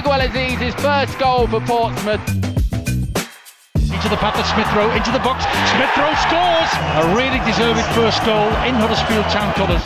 Miguel Azeez's first goal for Portsmouth. Into the path of Smith Rowe, into the box. Smith Rowe scores! A really deserved first goal in Huddersfield Town colours.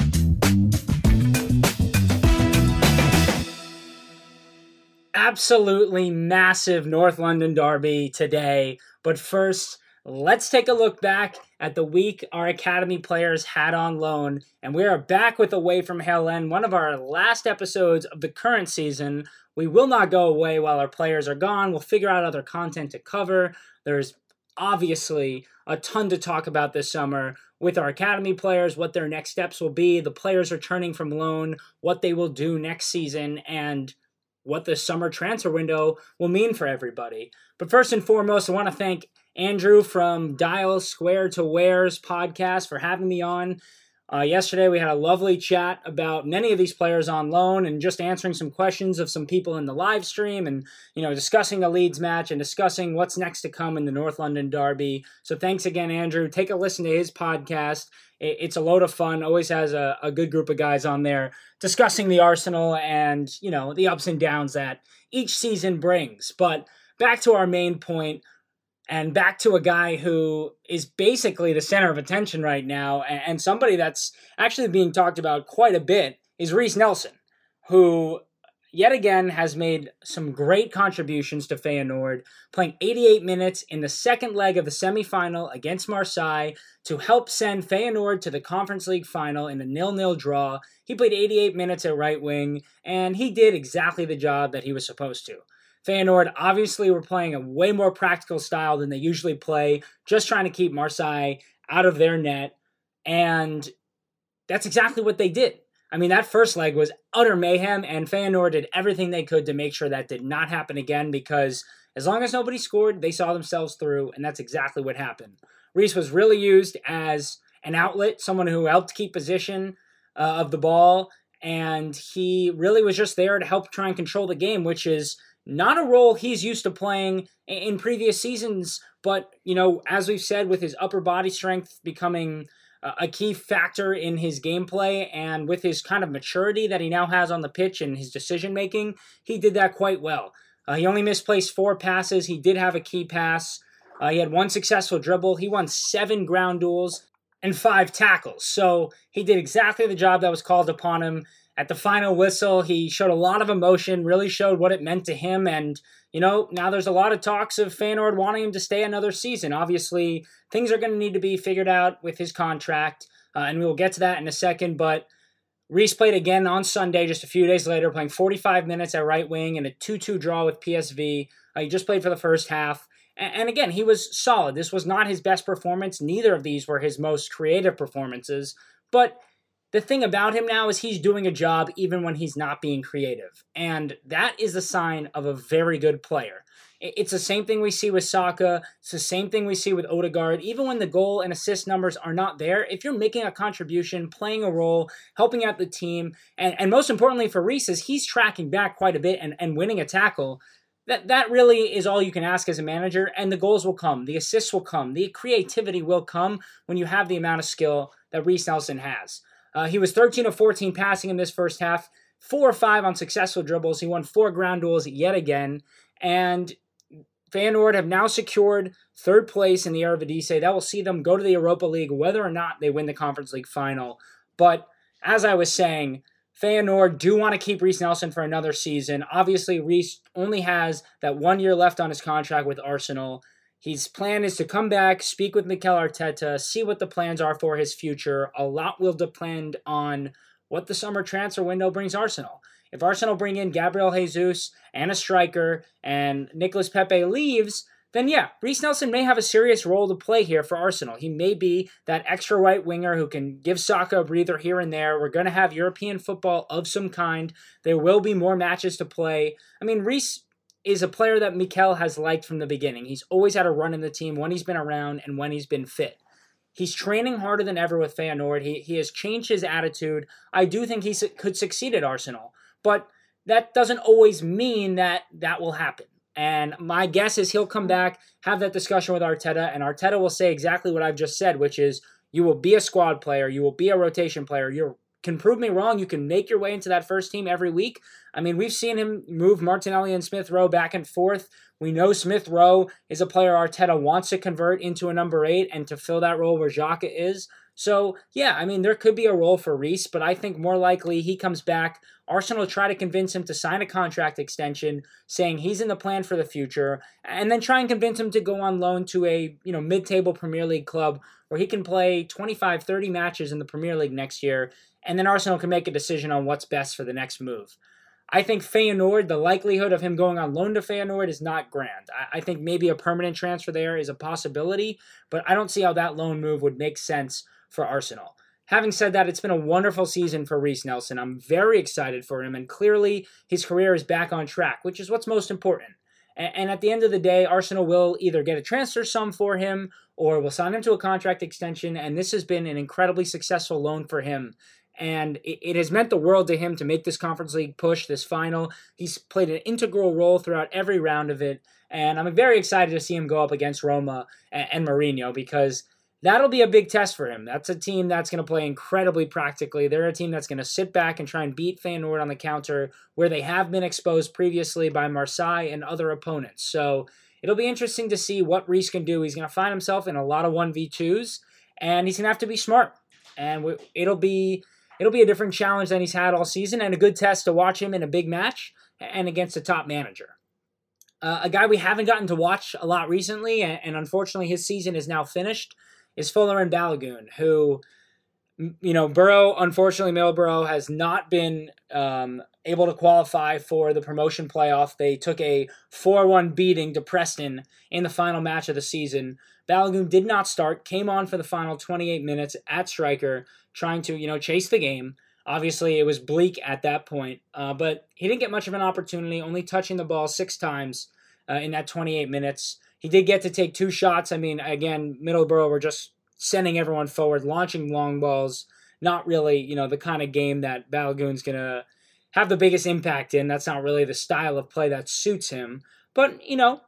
Absolutely massive North London derby today. But first, let's take a look back at the week our Academy players had on loan. And we are back with Away from Hale End, one of our last episodes of the current season. We will not go away while our players are gone. We'll figure out other content to cover. There's obviously a ton to talk about this summer with our academy players, what their next steps will be, the players returning from loan, what they will do next season, and what the summer transfer window will mean for everybody. But first and foremost, I want to thank Andrew from Dial Square to Wares podcast for having me on. Uh, yesterday, we had a lovely chat about many of these players on loan and just answering some questions of some people in the live stream and, you know, discussing the Leeds match and discussing what's next to come in the North London Derby. So thanks again, Andrew. Take a listen to his podcast. It's a load of fun. Always has a, a good group of guys on there discussing the Arsenal and, you know, the ups and downs that each season brings. But back to our main point and back to a guy who is basically the center of attention right now, and somebody that's actually being talked about quite a bit is Reiss Nelson, who yet again has made some great contributions to Feyenoord, playing 88 minutes in the second leg of the semifinal against Marseille to help send Feyenoord to the Conference League final in a nil-nil draw. He played 88 minutes at right wing, and he did exactly the job that he was supposed to. Feyenoord obviously were playing a way more practical style than they usually play, just trying to keep Marseille out of their net. And that's exactly what they did. I mean, that first leg was utter mayhem, and Feyenoord did everything they could to make sure that did not happen again because as long as nobody scored, they saw themselves through, and that's exactly what happened. Reiss was really used as an outlet, someone who helped keep position uh, of the ball, and he really was just there to help try and control the game, which is not a role he's used to playing in previous seasons, but, you know, as we've said, with his upper body strength becoming a key factor in his gameplay and with his kind of maturity that he now has on the pitch and his decision making, he did that quite well. Uh, he only misplaced four passes. He did have a key pass. Uh, he had one successful dribble. He won seven ground duels and five tackles. So he did exactly the job that was called upon him at the final whistle, he showed a lot of emotion, really showed what it meant to him. And, you know, now there's a lot of talks of Feyenoord wanting him to stay another season. Obviously, things are going to need to be figured out with his contract, uh, and we will get to that in a second. But Reiss played again on Sunday, just a few days later, playing 45 minutes at right wing in a 2 2 draw with PSV. Uh, he just played for the first half. And again, he was solid. This was not his best performance. Neither of these were his most creative performances. But the thing about him now is he's doing a job even when he's not being creative. And that is a sign of a very good player. It's the same thing we see with Saka. It's the same thing we see with Odegaard. Even when the goal and assist numbers are not there, if you're making a contribution, playing a role, helping out the team, and, and most importantly for Reiss is he's tracking back quite a bit and, and winning a tackle, that, that really is all you can ask as a manager, and the goals will come, the assists will come, the creativity will come when you have the amount of skill that Reiss Nelson has. Uh, he was 13 of 14 passing in this first half, four or five on successful dribbles. He won four ground duels yet again. And Feyenoord have now secured third place in the Eredivisie. That will see them go to the Europa League, whether or not they win the Conference League final. But as I was saying, Feyenoord do want to keep Reiss Nelson for another season. Obviously, Reiss only has that one year left on his contract with Arsenal. His plan is to come back, speak with Mikel Arteta, see what the plans are for his future. A lot will depend on what the summer transfer window brings Arsenal. If Arsenal bring in Gabriel Jesus and a striker and Nicolas Pepe leaves, then yeah, Reiss Nelson may have a serious role to play here for Arsenal. He may be that extra right winger who can give Saka a breather here and there. We're going to have European football of some kind. There will be more matches to play. I mean, Reiss is a player that Mikel has liked from the beginning. He's always had a run in the team when he's been around and when he's been fit. He's training harder than ever with Feyenoord. He, he has changed his attitude. I do think he su- could succeed at Arsenal, but that doesn't always mean that that will happen. And my guess is he'll come back, have that discussion with Arteta, and Arteta will say exactly what I've just said, which is you will be a squad player, you will be a rotation player, you're can prove me wrong. You can make your way into that first team every week. I mean, we've seen him move Martinelli and Smith Rowe back and forth. We know Smith Rowe is a player Arteta wants to convert into a number eight and to fill that role where Xhaka is. So, yeah, I mean, there could be a role for Reiss, but I think more likely he comes back. Arsenal try to convince him to sign a contract extension, saying he's in the plan for the future, and then try and convince him to go on loan to a, you know, mid-table Premier League club where he can play 25, 30 matches in the Premier League next year, and then Arsenal can make a decision on what's best for the next move. I think Feyenoord, the likelihood of him going on loan to Feyenoord is not grand. I, I, think maybe a permanent transfer there is a possibility, but I don't see how that loan move would make sense for Arsenal. Having said that, it's been a wonderful season for Reiss Nelson. I'm very excited for him, and clearly his career is back on track, which is what's most important. And, and at the end of the day, Arsenal will either get a transfer sum for him or will sign him to a contract extension, and this has been an incredibly successful loan for him and it, has meant the world to him to make this conference league push this final he's played an integral role throughout every round of it and i'm very excited to see him go up against roma and, Mourinho because that'll be a big test for him. That's a team that's going to play incredibly practically. They're a team that's going to sit back and try and beat Feyenoord on the counter, where they have been exposed previously by Marseille and other opponents. So it'll be interesting to see what Reiss can do. He's going to find himself in a lot of 1v2s, and he's going to have to be smart. And it'll be it'll be a different challenge than he's had all season, and a good test to watch him in a big match and against a top manager. Uh, a guy we haven't gotten to watch a lot recently, and, and unfortunately his season is now finished is Folarin Balogun, who, you know, Borough, unfortunately, Middlesbrough has not been um, able to qualify for the promotion playoff. They took a 4 1 beating to Preston in the final match of the season. Balogun did not start, came on for the final 28 minutes at striker, trying to, you know, chase the game. Obviously, it was bleak at that point, uh, but he didn't get much of an opportunity, only touching the ball six times uh, in that 28 minutes. He did get to take two shots. I mean, again, Middlesbrough were just sending everyone forward, launching long balls. Not really, you know, the kind of game that Balogun's going to have the biggest impact in. That's not really the style of play that suits him. But, you know,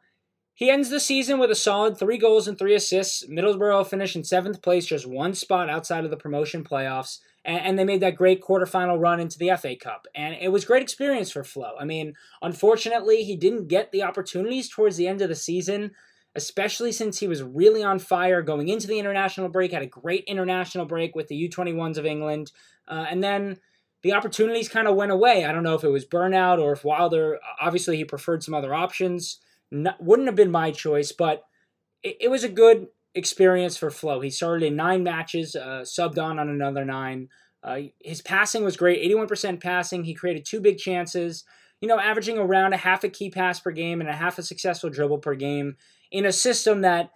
he ends the season with a solid three goals and three assists. Middlesbrough finished in seventh place, just one spot outside of the promotion playoffs. And, they made that great quarterfinal run into the FA Cup. And it was great experience for Flo. I mean, unfortunately, he didn't get the opportunities towards the end of the season especially since he was really on fire going into the international break, had a great international break with the U21s of England. Uh, and then the opportunities kind of went away. I don't know if it was burnout or if Wilder, obviously, he preferred some other options. Not, wouldn't have been my choice, but it, it, was a good experience for Flo. He started in nine matches, uh, subbed on on another nine. Uh, his passing was great 81% passing. He created two big chances, you know, averaging around a half a key pass per game and a half a successful dribble per game in a system that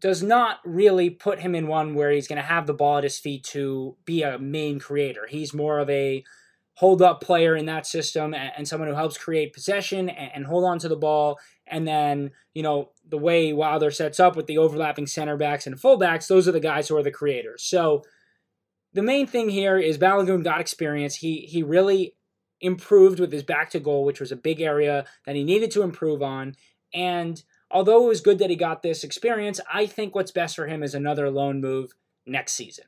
does not really put him in one where he's going to have the ball at his feet to be a main creator. He's more of a hold up player in that system and, someone who helps create possession and, hold on to the ball. And then, you know, the way Wilder sets up with the overlapping center backs and fullbacks, those are the guys who are the creators. So the main thing here is Balogun got experience. He he really improved with his back to goal, which was a big area that he needed to improve on. And although it was good that he got this experience, I think what's best for him is another loan move next season.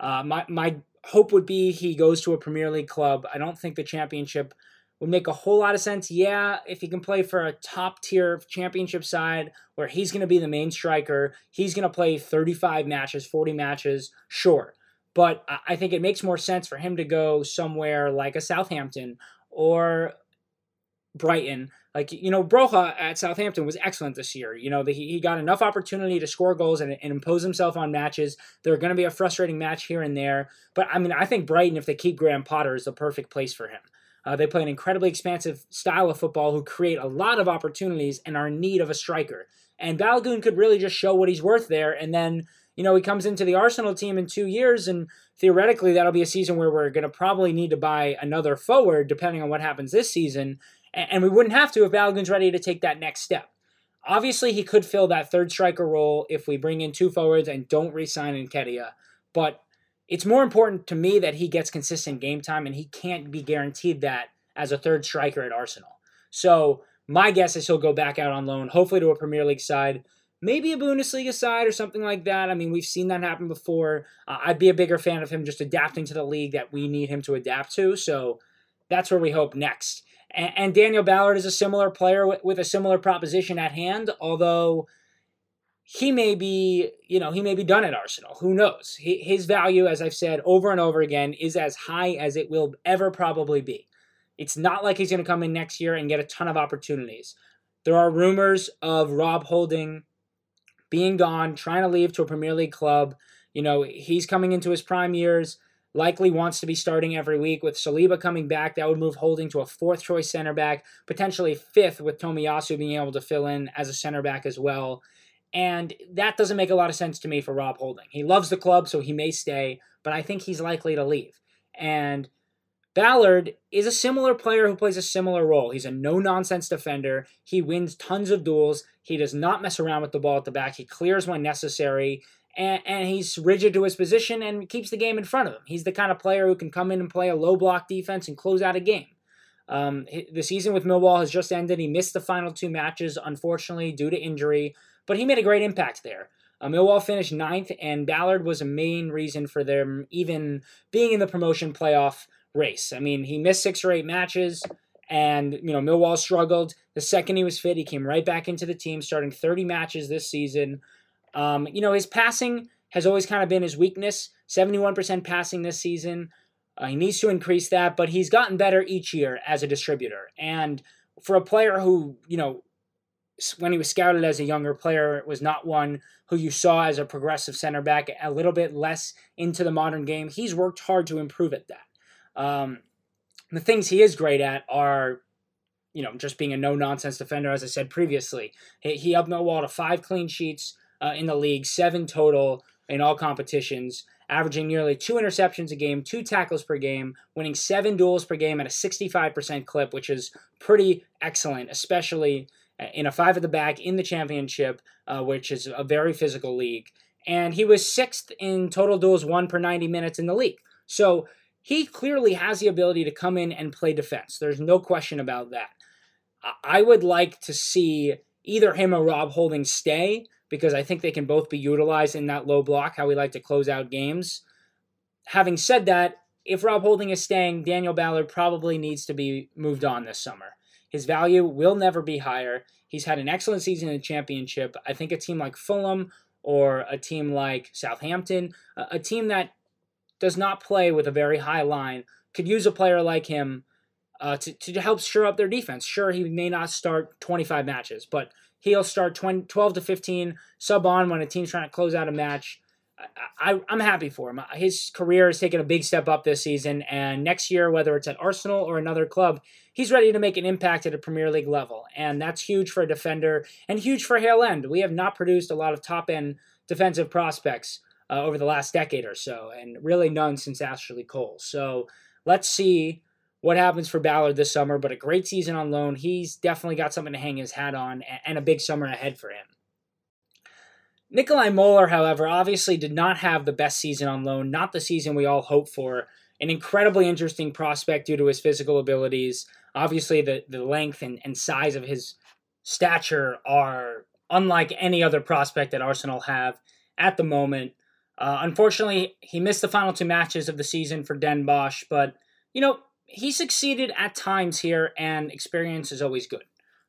Uh, my my hope would be he goes to a Premier League club. I don't think the championship would make a whole lot of sense. Yeah, if he can play for a top tier championship side where he's going to be the main striker, he's going to play 35 matches, 40 matches, sure. But I think it makes more sense for him to go somewhere like a Southampton or Brighton. Like, you know, Broja at Southampton was excellent this year. You know, the, he, got enough opportunity to score goals and, and impose himself on matches. There are going to be a frustrating match here and there. But, I mean, I think Brighton, if they keep Graham Potter, is the perfect place for him. Uh, they play an incredibly expansive style of football who create a lot of opportunities and are in need of a striker. And Balogun could really just show what he's worth there. And then, you know, he comes into the Arsenal team in two years, and theoretically, that'll be a season where we're going to probably need to buy another forward, depending on what happens this season and we wouldn't have to if Balogun's ready to take that next step. Obviously, he could fill that third striker role if we bring in two forwards and don't re-sign Nketiah. But it's more important to me that he gets consistent game time, and he can't be guaranteed that as a third striker at Arsenal. So my guess is he'll go back out on loan, hopefully to a Premier League side. maybe a Bundesliga side or something like that. I mean, we've seen that happen before. Uh, I'd be a bigger fan of him just adapting to the league that we need him to adapt to. So that's where we hope next. And, and Daniel Ballard is a similar player with, with a similar proposition at hand, although he may be, you know, he may be done at Arsenal. Who knows? His value, as I've said over and over again, is as high as it will ever probably be. It's not like he's going to come in next year and get a ton of opportunities. There are rumors of Rob Holding being gone, trying to leave to a Premier League club. You know, he's coming into his prime years, likely wants to be starting every week. With Saliba coming back, that would move Holding to a fourth choice center back, potentially fifth, with Tomiyasu being able to fill in as a center back as well. And that doesn't make a lot of sense to me for Rob Holding. He loves the club, so he may stay, but I think he's likely to leave. And Ballard is a similar player who plays a similar role. He's a no nonsense defender. He wins tons of duels. He does not mess around with the ball at the back. He clears when necessary. And, and, he's rigid to his position and keeps the game in front of him. He's the kind of player who can come in and play a low block defense and close out a game. Um, the season with Millwall has just ended. He missed the final two matches, unfortunately, due to injury but he made a great impact there. Uh, Millwall finished ninth, and Ballard was a main reason for them even being in the promotion playoff race. I mean, he missed six or eight matches, and you know Millwall struggled. The second he was fit, he came right back into the team, starting 30 matches this season. Um, you know, his passing has always kind of been his weakness. 71% passing this season. Uh, he needs to increase that, but he's gotten better each year as a distributor. And for a player who, you know, when he was scouted as a younger player, it was not one who you saw as a progressive center back, a little bit less into the modern game. He's worked hard to improve at that. Um, the things he is great at are, you know, just being a no nonsense defender, as I said previously. He, he up Millwall to five clean sheets uh, in the league, seven total in all competitions, averaging nearly two interceptions a game, two tackles per game, winning seven duels per game at a 65% clip, which is pretty excellent, especially in a five at the back in the championship, uh, which is a very physical league. And he was sixth in total duels won per 90 minutes in the league. So he clearly has the ability to come in and play defense. There's no question about that. I would like to see either him or Rob Holding stay because I think they can both be utilized in that low block, how we like to close out games. Having said that, if Rob Holding is staying, Daniel Ballard probably needs to be moved on this summer. His value will never be higher. He's had an excellent season in the championship. I think a team like Fulham or a team like Southampton, a team that does not play with a very high line, could use a player like him uh, to, to help shore up their defense. Sure, he may not start 25 matches, but he'll start 20, 12 to 15, sub on when a team's trying to close out a match. I, am happy for him. His career has taken a big step up this season, and next year, whether it's at Arsenal or another club, he's ready to make an impact at a Premier League level, and that's huge for a defender and huge for Hale End. We have not produced a lot of top end defensive prospects uh, over the last decade or so, and really none since Ashley Cole. So let's see what happens for Ballard this summer. But a great season on loan. He's definitely got something to hang his hat on, and a big summer ahead for him. Nikolaj Moller, however, obviously did not have the best season on loan, not the season we all hoped for. An incredibly interesting prospect due to his physical abilities. Obviously, the, the length and, and size of his stature are unlike any other prospect that Arsenal have at the moment. Uh, unfortunately, he missed the final two matches of the season for Den Bosch, but, you know, he succeeded at times here, and experience is always good.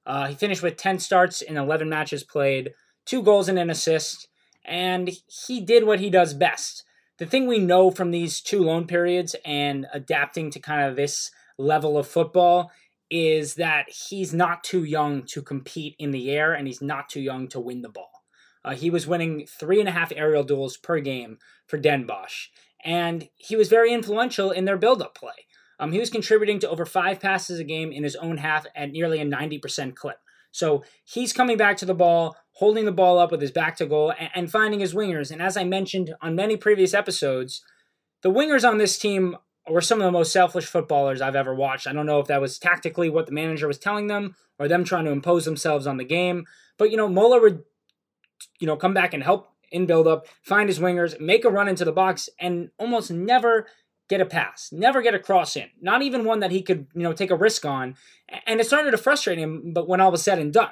Uh, he finished with 10 starts in 11 matches played, two goals and an assist, and he did what he does best. The thing we know from these two loan periods and adapting to kind of this level of football is that he's not too young to compete in the air and he's not too young to win the ball. Uh, he was winning three and a half aerial duels per game for Den Bosch, and he was very influential in their build up play. Um, he was contributing to over five passes a game in his own half at nearly a 90% clip. So he's coming back to the ball, holding the ball up with his back to goal, and, and finding his wingers. And as I mentioned on many previous episodes, the wingers on this team were some of the most selfish footballers I've ever watched. I don't know if that was tactically what the manager was telling them or them trying to impose themselves on the game. But, you know, Moller would, you know, come back and help in build up, find his wingers, make a run into the box, and almost never get a pass, never get a cross in, not even one that he could, you know, take a risk on. And it started to frustrate him, but when all was said and done.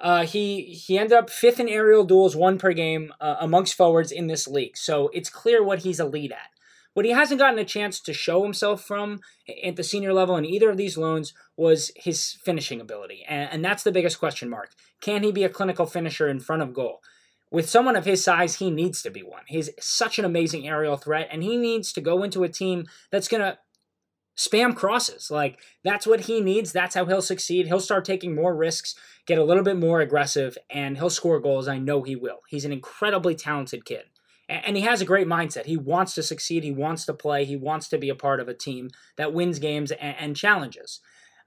Uh, he he ended up fifth in aerial duels, won per game uh, amongst forwards in this league. So it's clear what he's elite at. What he hasn't gotten a chance to show himself from at the senior level in either of these loans was his finishing ability, and, and that's the biggest question mark. Can he be a clinical finisher in front of goal? With someone of his size, he needs to be one. He's such an amazing aerial threat, and he needs to go into a team that's going to spam crosses. Like, that's what he needs. That's how he'll succeed. He'll start taking more risks, get a little bit more aggressive, and he'll score goals. I know he will. He's an incredibly talented kid. And he has a great mindset. He wants to succeed. He wants to play. He wants to be a part of a team that wins games and, challenges.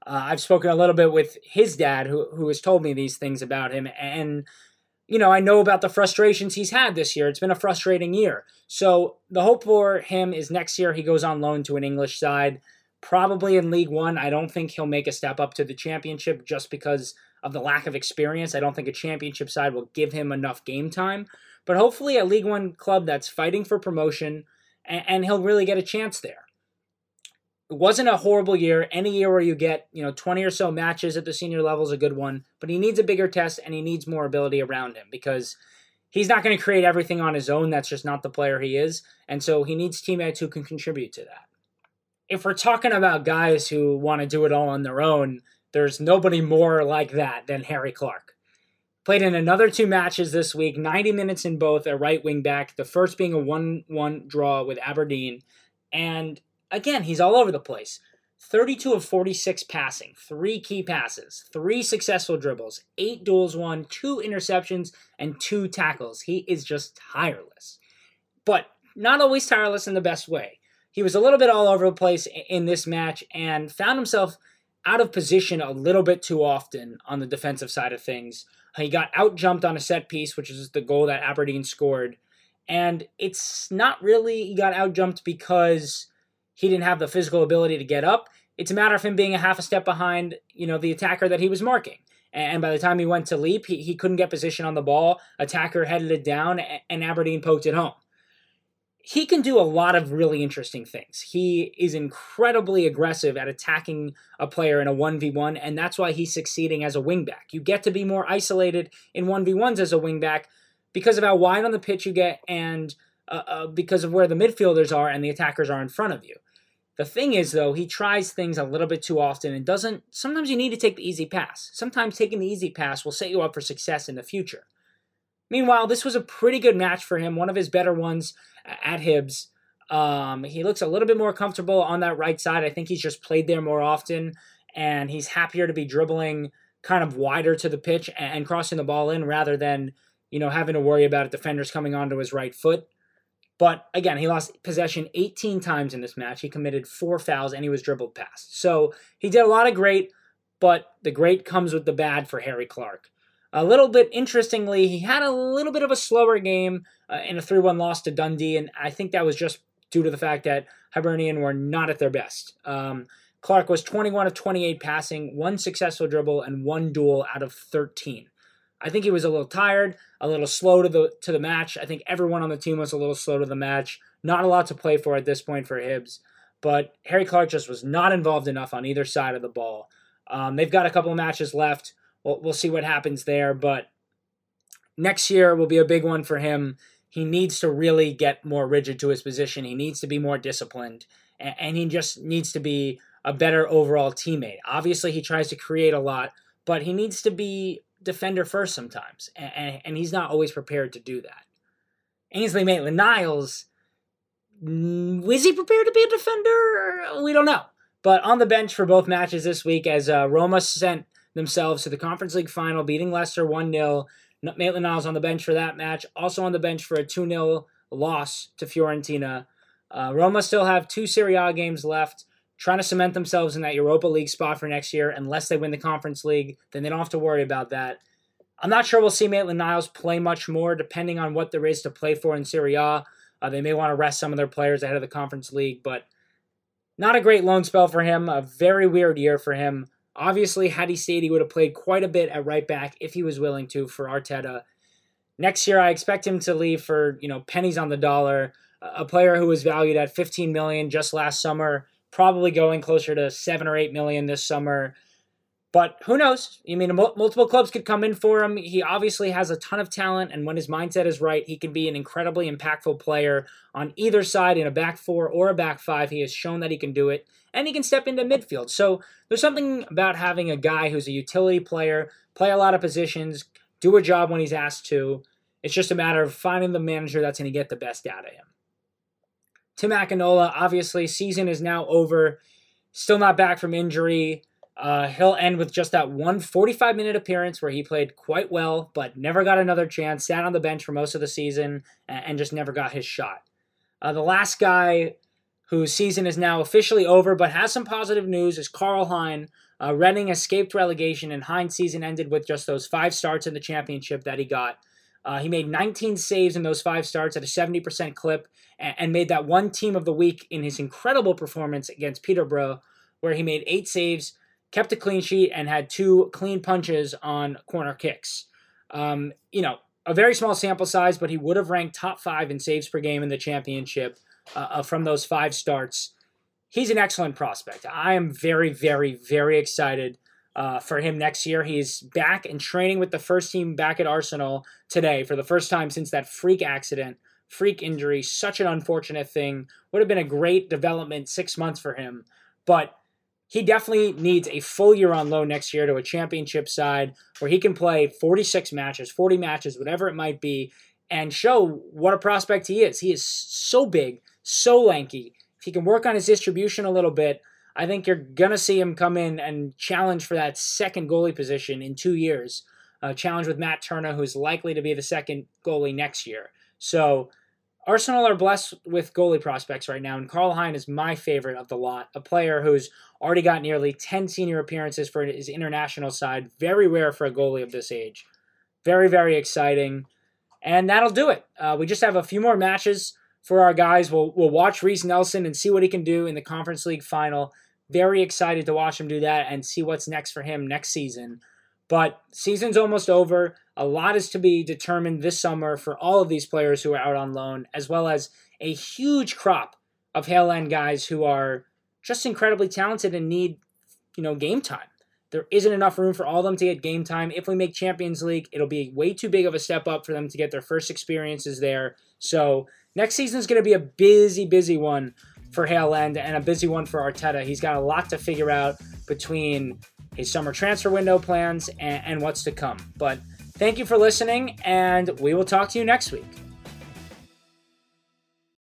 Uh, I've spoken a little bit with his dad, who, who has told me these things about him. And you know, I know about the frustrations he's had this year. It's been a frustrating year. So the hope for him is next year he goes on loan to an English side, probably in League One. I don't think he'll make a step up to the championship just because of the lack of experience. I don't think a championship side will give him enough game time. But hopefully, a League One club that's fighting for promotion, and, and he'll really get a chance there it wasn't a horrible year. Any year where you get, you know, 20 or so matches at the senior level is a good one, but he needs a bigger test and he needs more ability around him because he's not going to create everything on his own. That's just not the player he is. And so he needs teammates who can contribute to that. If we're talking about guys who want to do it all on their own, there's nobody more like that than Harry Clarke. Played in another two matches this week, 90 minutes in both, a right wing back, the first being a 1 1 draw with Aberdeen. And again, he's all over the place. 32 of 46 passing, three key passes, three successful dribbles, eight duels won, two interceptions, and two tackles. He is just tireless. But not always tireless in the best way. He was a little bit all over the place in this match and found himself out of position a little bit too often on the defensive side of things. He got out jumped on a set piece, which is the goal that Aberdeen scored. And it's not really he got out jumped because he didn't have the physical ability to get up. It's a matter of him being a half a step behind, you know, the attacker that he was marking. And by the time he went to leap, he, he couldn't get position on the ball. Attacker headed it down, and Aberdeen poked it home. He can do a lot of really interesting things. He is incredibly aggressive at attacking a player in a 1v1, and that's why he's succeeding as a wingback. You get to be more isolated in 1v1s as a wingback because of how wide on the pitch you get and uh, uh, because of where the midfielders are and the attackers are in front of you. The thing is, though, he tries things a little bit too often and doesn't. Sometimes you need to take the easy pass. Sometimes taking the easy pass will set you up for success in the future. Meanwhile, this was a pretty good match for him, one of his better ones at Hibs. Um, he looks a little bit more comfortable on that right side. I think he's just played there more often, and he's happier to be dribbling kind of wider to the pitch and crossing the ball in rather than, you know, having to worry about defenders coming onto his right foot. But again, he lost possession 18 times in this match. He committed four fouls and he was dribbled past. So he did a lot of great, but the great comes with the bad for Harry Clarke. A little bit interestingly, he had a little bit of a slower game uh, in a 3 1 loss to Dundee, and I think that was just due to the fact that Hibernian were not at their best. Um, Clarke was 21 of 28 passing, one successful dribble, and one duel out of 13. I think he was a little tired, a little slow to the to the match. I think everyone on the team was a little slow to the match. Not a lot to play for at this point for Hibs, but Harry Clarke just was not involved enough on either side of the ball. Um, they've got a couple of matches left. We'll, we'll see what happens there, but next year will be a big one for him. He needs to really get more rigid to his position. He needs to be more disciplined, and, and he just needs to be a better overall teammate. Obviously, he tries to create a lot, but he needs to be defender first sometimes, and, and, and he's not always prepared to do that. Ainsley Maitland Niles, mm, was he prepared to be a defender? We don't know. But on the bench for both matches this week, as uh, Roma sent themselves to the Conference League final, beating Leicester 1 0. Maitland Niles on the bench for that match, also on the bench for a 2 0 loss to Fiorentina. Uh, Roma still have two Serie A games left trying to cement themselves in that Europa League spot for next year. Unless they win the Conference League, then they don't have to worry about that. I'm not sure we'll see Maitland Niles play much more, depending on what there is to play for in Serie A. Uh, they may want to rest some of their players ahead of the Conference League, but not a great loan spell for him. A very weird year for him. Obviously, had he stayed, he would have played quite a bit at right back if he was willing to for Arteta. Next year, I expect him to leave for you know pennies on the dollar. A player who was valued at 15 million just last summer probably going closer to seven or eight million this summer. But who knows? I mean, multiple clubs could come in for him. He obviously has a ton of talent, and when his mindset is right, he can be an incredibly impactful player on either side in a back four or a back five. He has shown that he can do it, and he can step into midfield. So there's something about having a guy who's a utility player, play a lot of positions, do a job when he's asked to. It's just a matter of finding the manager that's going to get the best out of him. Tim Akinola, obviously, season is now over. Still not back from injury. Uh, he'll end with just that one 45 minute appearance where he played quite well, but never got another chance, sat on the bench for most of the season, and, just never got his shot. Uh, the last guy whose season is now officially over but has some positive news is Karl Hein. Uh, Reading escaped relegation, and Hein's season ended with just those five starts in the championship that he got. Uh, he made 19 saves in those five starts at a 70% clip and, and, made that one team of the week in his incredible performance against Peterborough, where he made eight saves, kept a clean sheet, and had two clean punches on corner kicks. Um, you know, a very small sample size, but he would have ranked top five in saves per game in the championship uh, uh from those five starts. He's an excellent prospect. I am very, very, very excited uh, for him next year. He's back and training with the first team back at Arsenal today for the first time since that freak accident, freak injury. Such an unfortunate thing. Would have been a great development six months for him, but he definitely needs a full year on loan next year to a championship side where he can play 46 matches, 40 matches, whatever it might be, and show what a prospect he is. He is so big, so lanky. If he can work on his distribution a little bit, I think you're going to see him come in and challenge for that second goalie position in two years. Uh, challenge with Matt Turner, who's likely to be the second goalie next year. So Arsenal are blessed with goalie prospects right now, and Karl Hein is my favorite of the lot. A player who's already got nearly 10 senior appearances for his international side. Very rare for a goalie of this age. Very, very exciting. And that'll do it. Uh, we just have a few more matches for our guys. We'll, we'll watch Reiss Nelson and see what he can do in the Conference League final. Very excited to watch him do that and see what's next for him next season. But season's almost over. A lot is to be determined this summer for all of these players who are out on loan, as well as a huge crop of Hale End guys who are just incredibly talented and need, you know, game time. There isn't enough room for all of them to get game time. If we make Champions League, it'll be way too big of a step up for them to get their first experiences there. So next season is going to be a busy, busy one for Hale End and a busy one for Arteta. He's got a lot to figure out between his summer transfer window plans and, and what's to come. But thank you for listening, and we will talk to you next week.